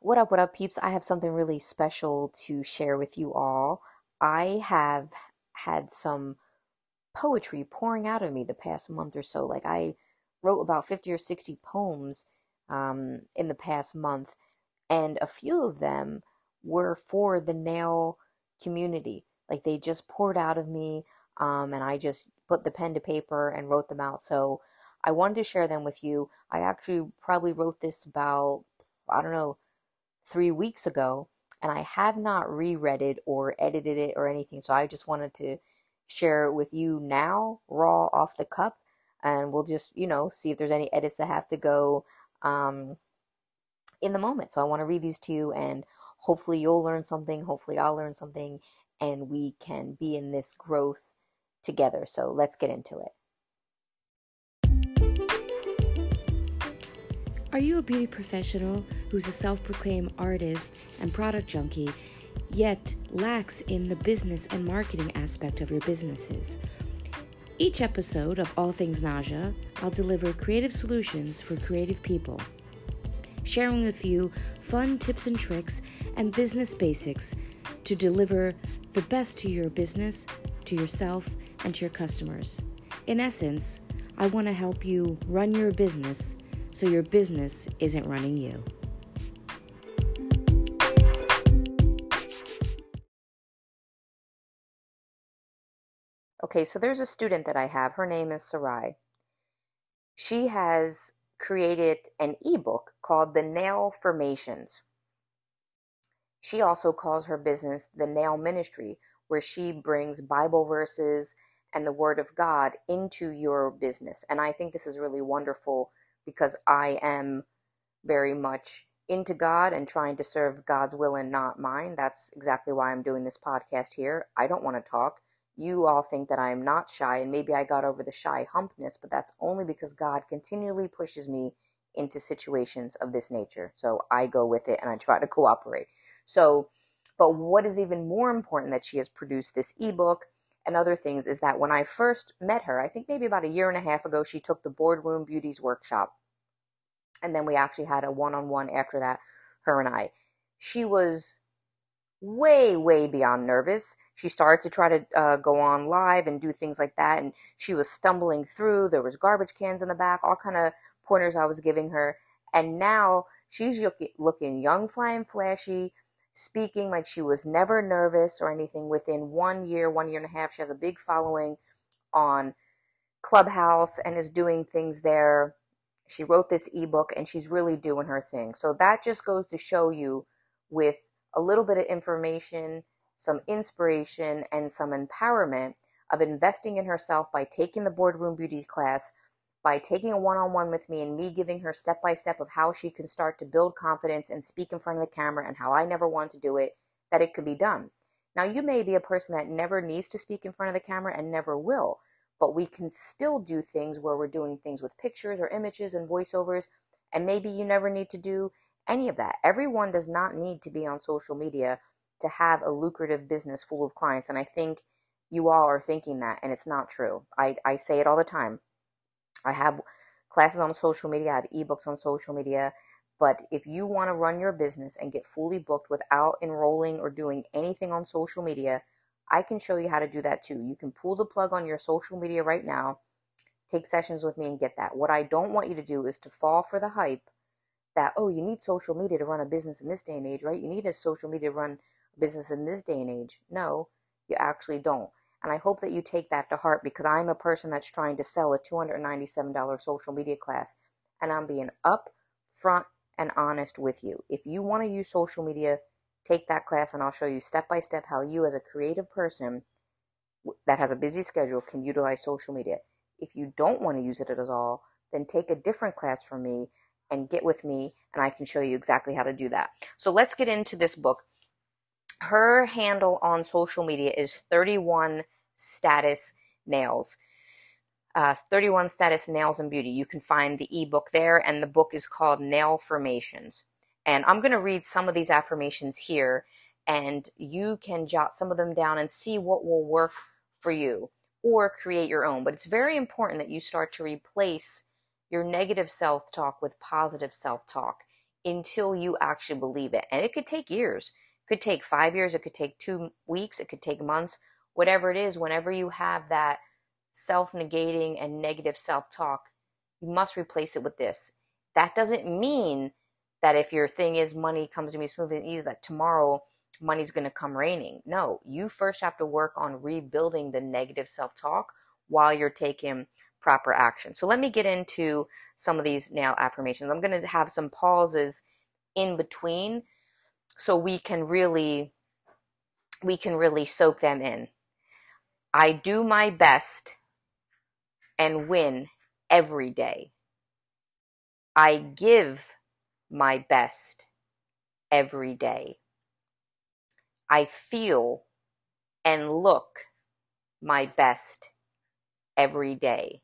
What up, what up, peeps? I have something really special to share with you all. I have had some poetry pouring out of me the past month or so. Like, I wrote about 50 or 60 poems um, in the past month, and a few of them were for the nail community. Like, they just poured out of me, um, and I just put the pen to paper and wrote them out. So, I wanted to share them with you. I actually probably wrote this about, I don't know, three weeks ago, and I have not reread it or edited it or anything. So I just wanted to share it with you now, raw off the cup, and we'll just, you know, see if there's any edits that have to go um, in the moment. So I want to read these to you, and hopefully you'll learn something. Hopefully I'll learn something, and we can be in this growth together. So let's get into it. Are you a beauty professional who's a self proclaimed artist and product junkie, yet lacks in the business and marketing aspect of your businesses? Each episode of All Things Nausea, I'll deliver creative solutions for creative people, sharing with you fun tips and tricks and business basics to deliver the best to your business, to yourself, and to your customers. In essence, I want to help you run your business so your business isn't running you. Okay, so there's a student that I have. Her name is Sarai. She has created an ebook called The Nail Formations. She also calls her business The Nail Ministry, where she brings Bible verses and the Word of God into your business. And I think this is really wonderful because I am very much into God and trying to serve God's will and not mine. That's exactly why I'm doing this podcast here. I don't want to talk. You all think that I am not shy, and maybe I got over the shy humpness, but that's only because God continually pushes me into situations of this nature. So I go with it and I try to cooperate. So, but what is even more important that she has produced this ebook and other things is that when I first met her, I think maybe about a year and a half ago, she took the Boardroom Beauties workshop. And then we actually had a one on one after that, her and I. She was way, way beyond nervous. She started to try to uh, go on live and do things like that, and she was stumbling through. There was garbage cans in the back, all kind of I was giving her. And now she's looking young, flying, flashy, speaking like she was never nervous or anything. Within one year, one year and a half, she has a big following on Clubhouse and is doing things there. She wrote this ebook and she's really doing her thing. So that just goes to show you with a little bit of information, some inspiration, and some empowerment of investing in herself by taking the boardroom beauty class, by taking a one on one with me and me giving her step by step of how she can start to build confidence and speak in front of the camera and how I never wanted to do it, that it could be done. Now, you may be a person that never needs to speak in front of the camera and never will, but we can still do things where we're doing things with pictures or images and voiceovers, and maybe you never need to do any of that. Everyone does not need to be on social media to have a lucrative business full of clients, and I think you all are thinking that, and it's not true. I, I say it all the time. I have classes on social media, I have ebooks on social media. But if you want to run your business and get fully booked without enrolling or doing anything on social media, I can show you how to do that too. You can pull the plug on your social media right now, take sessions with me, and get that. What I don't want you to do is to fall for the hype that, oh, you need social media to run a business in this day and age, right? You need a social media to run a business in this day and age. No, you actually don't. And I hope that you take that to heart because I'm a person that's trying to sell a $297 social media class. And I'm being up front and honest with you. If you want to use social media, take that class and I'll show you step by step how you, as a creative person that has a busy schedule, can utilize social media. If you don't want to use it at all, then take a different class from me and get with me and I can show you exactly how to do that. So let's get into this book her handle on social media is 31 status nails. Uh, 31 status nails and beauty. You can find the ebook there, and the book is called Nail Formations. And I'm going to read some of these affirmations here, and you can jot some of them down and see what will work for you or create your own. But it's very important that you start to replace your negative self talk with positive self talk until you actually believe it. And it could take years. It could take five years. It could take two weeks. It could take months. Whatever it is, whenever you have that self negating and negative self talk, you must replace it with this. That doesn't mean that if your thing is money comes to me smoothly and easy, that tomorrow money's going to come raining. No, you first have to work on rebuilding the negative self talk while you're taking proper action. So let me get into some of these nail affirmations. I'm going to have some pauses in between so we can really we can really soak them in. I do my best and win every day. I give my best every day. I feel and look my best every day.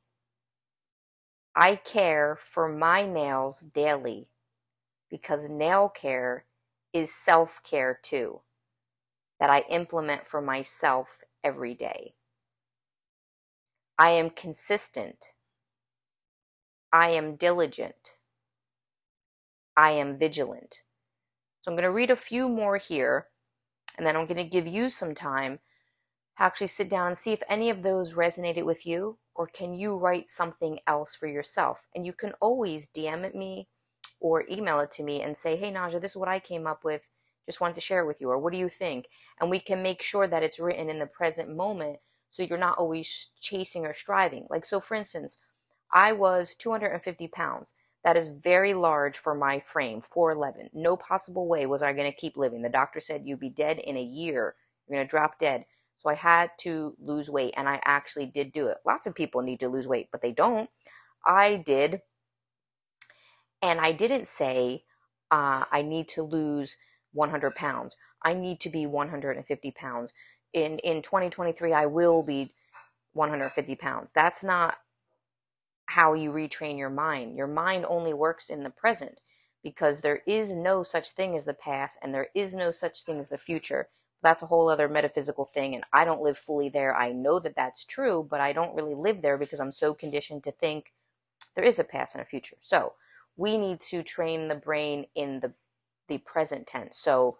I care for my nails daily because nail care is self care too, that I implement for myself every day. I am consistent. I am diligent. I am vigilant. So I'm going to read a few more here, and then I'm going to give you some time to actually sit down and see if any of those resonated with you or can you write something else for yourself and you can always dm it me or email it to me and say hey naja this is what i came up with just wanted to share it with you or what do you think and we can make sure that it's written in the present moment so you're not always chasing or striving like so for instance i was 250 pounds that is very large for my frame 411 no possible way was i going to keep living the doctor said you'd be dead in a year you're going to drop dead so I had to lose weight and I actually did do it. Lots of people need to lose weight, but they don't. I did. And I didn't say, uh, I need to lose 100 pounds. I need to be 150 pounds. In, in 2023, I will be 150 pounds. That's not how you retrain your mind. Your mind only works in the present because there is no such thing as the past and there is no such thing as the future that's a whole other metaphysical thing and i don't live fully there i know that that's true but i don't really live there because i'm so conditioned to think there is a past and a future so we need to train the brain in the the present tense so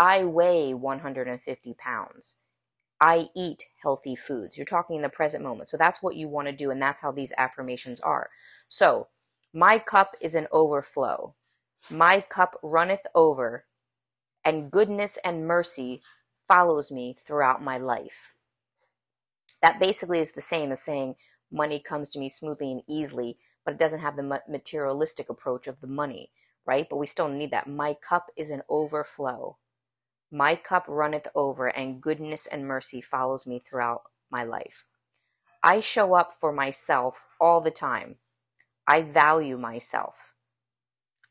i weigh 150 pounds i eat healthy foods you're talking in the present moment so that's what you want to do and that's how these affirmations are so my cup is an overflow my cup runneth over and goodness and mercy follows me throughout my life. That basically is the same as saying money comes to me smoothly and easily, but it doesn't have the materialistic approach of the money, right? But we still need that. My cup is an overflow. My cup runneth over, and goodness and mercy follows me throughout my life. I show up for myself all the time. I value myself.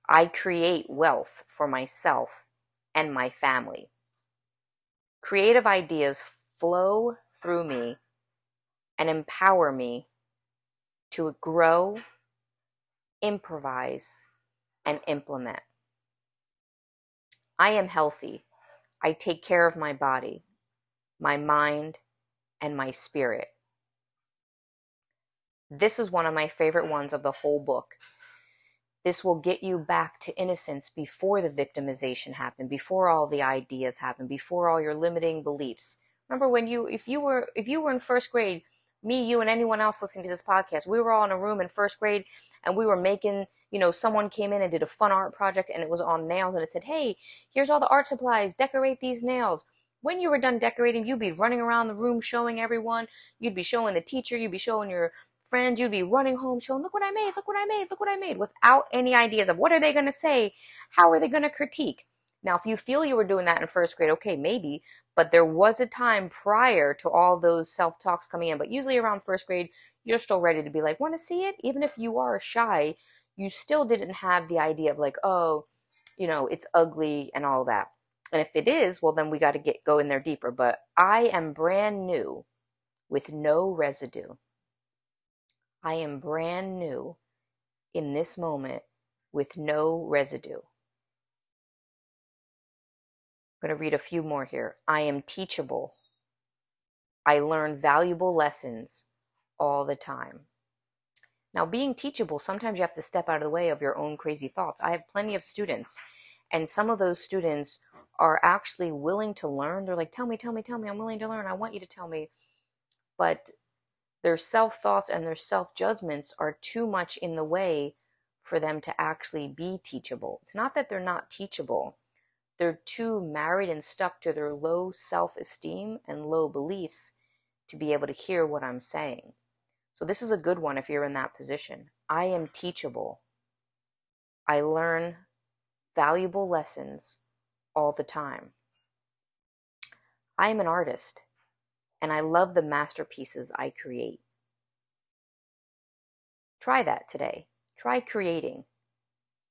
I create wealth for myself and my family. Creative ideas flow through me and empower me to grow, improvise, and implement. I am healthy. I take care of my body, my mind, and my spirit. This is one of my favorite ones of the whole book this will get you back to innocence before the victimization happened, before all the ideas happened, before all your limiting beliefs. Remember when you if you were if you were in first grade, me, you and anyone else listening to this podcast, we were all in a room in first grade and we were making, you know, someone came in and did a fun art project and it was on nails and it said, "Hey, here's all the art supplies. Decorate these nails." When you were done decorating, you'd be running around the room showing everyone. You'd be showing the teacher, you'd be showing your friends, you'd be running home showing, look what I made, look what I made, look what I made, without any ideas of what are they going to say, how are they going to critique. Now, if you feel you were doing that in first grade, okay, maybe, but there was a time prior to all those self talks coming in. But usually around first grade, you're still ready to be like, want to see it? Even if you are shy, you still didn't have the idea of like, oh, you know, it's ugly and all that. And if it is, well, then we got to get go in there deeper. But I am brand new with no residue. I am brand new in this moment with no residue. I'm going to read a few more here. I am teachable. I learn valuable lessons all the time. Now, being teachable, sometimes you have to step out of the way of your own crazy thoughts. I have plenty of students, and some of those students are actually willing to learn. They're like, Tell me, tell me, tell me, I'm willing to learn. I want you to tell me. But their self thoughts and their self judgments are too much in the way for them to actually be teachable. It's not that they're not teachable, they're too married and stuck to their low self esteem and low beliefs to be able to hear what I'm saying. So, this is a good one if you're in that position. I am teachable. I learn valuable lessons all the time. I am an artist and I love the masterpieces I create. Try that today. Try creating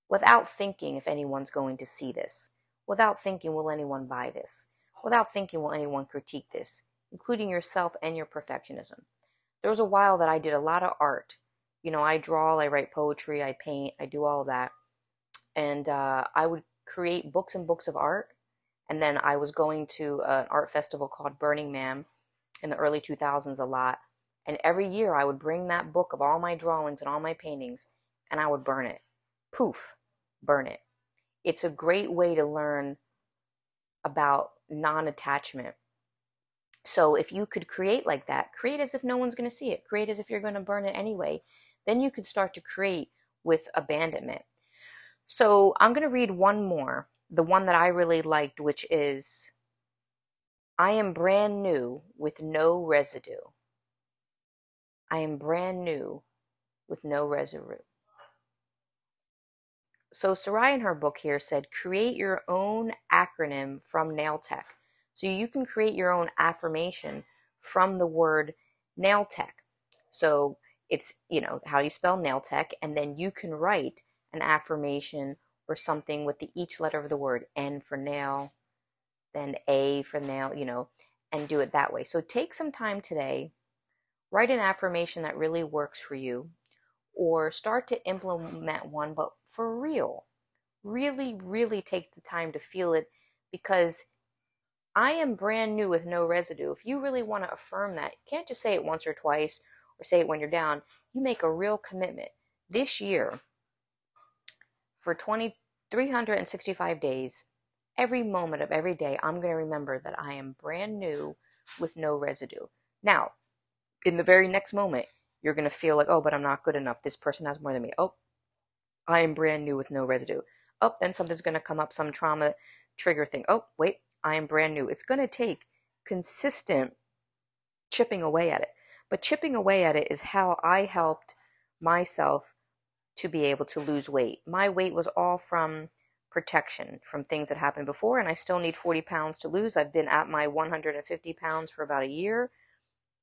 without thinking if anyone's going to see this, without thinking, will anyone buy this, without thinking, will anyone critique this, including yourself and your perfectionism. There was a while that I did a lot of art. You know, I draw, I write poetry, I paint, I do all that. And uh, I would create books and books of art. And then I was going to an art festival called Burning Man in the early 2000s a lot. And every year I would bring that book of all my drawings and all my paintings and I would burn it. Poof, burn it. It's a great way to learn about non attachment. So if you could create like that, create as if no one's going to see it, create as if you're going to burn it anyway, then you could start to create with abandonment. So I'm going to read one more, the one that I really liked, which is I am brand new with no residue. I am brand new with no residue. So Sarai in her book here said, create your own acronym from nail tech. So you can create your own affirmation from the word nail tech. So it's, you know, how you spell nail tech, and then you can write an affirmation or something with the each letter of the word N for nail, then A for nail, you know, and do it that way. So take some time today Write an affirmation that really works for you, or start to implement one, but for real. Really, really take the time to feel it because I am brand new with no residue. If you really want to affirm that, you can't just say it once or twice or say it when you're down. You make a real commitment. This year, for 20, 365 days, every moment of every day, I'm going to remember that I am brand new with no residue. Now, in the very next moment, you're going to feel like, oh, but I'm not good enough. This person has more than me. Oh, I am brand new with no residue. Oh, then something's going to come up, some trauma trigger thing. Oh, wait, I am brand new. It's going to take consistent chipping away at it. But chipping away at it is how I helped myself to be able to lose weight. My weight was all from protection from things that happened before, and I still need 40 pounds to lose. I've been at my 150 pounds for about a year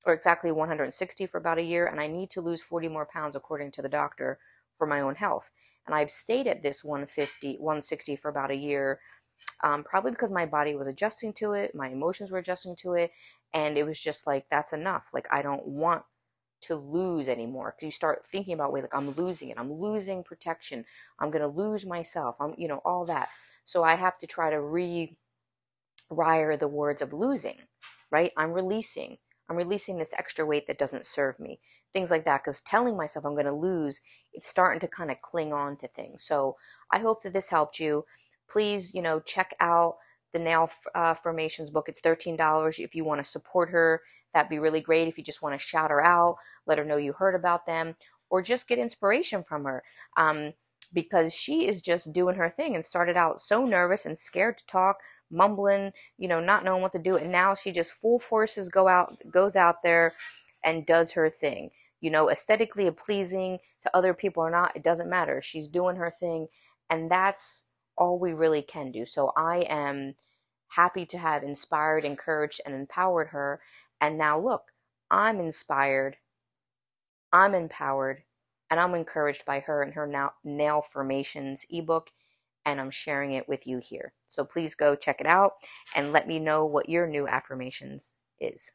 or exactly 160 for about a year, and I need to lose 40 more pounds according to the doctor for my own health. And I've stayed at this 150, 160 for about a year, um, probably because my body was adjusting to it, my emotions were adjusting to it, and it was just like that's enough. Like I don't want to lose anymore because you start thinking about wait, like I'm losing it, I'm losing protection, I'm gonna lose myself, I'm you know all that. So I have to try to rewire the words of losing, right? I'm releasing. I'm releasing this extra weight that doesn't serve me. Things like that. Because telling myself I'm to lose, it's starting to kind of cling on to things. So I hope that this helped you. Please, you know, check out the Nail uh, Formations book. It's $13 if you want to support her. That'd be really great. If you just want to shout her out, let her know you heard about them, or just get inspiration from her. Um, because she is just doing her thing and started out so nervous and scared to talk mumbling, you know, not knowing what to do. And now she just full forces go out, goes out there and does her thing. You know, aesthetically pleasing to other people or not, it doesn't matter. She's doing her thing. And that's all we really can do. So I am happy to have inspired, encouraged, and empowered her. And now look, I'm inspired, I'm empowered, and I'm encouraged by her and her now nail formations ebook and I'm sharing it with you here. So please go check it out and let me know what your new affirmations is.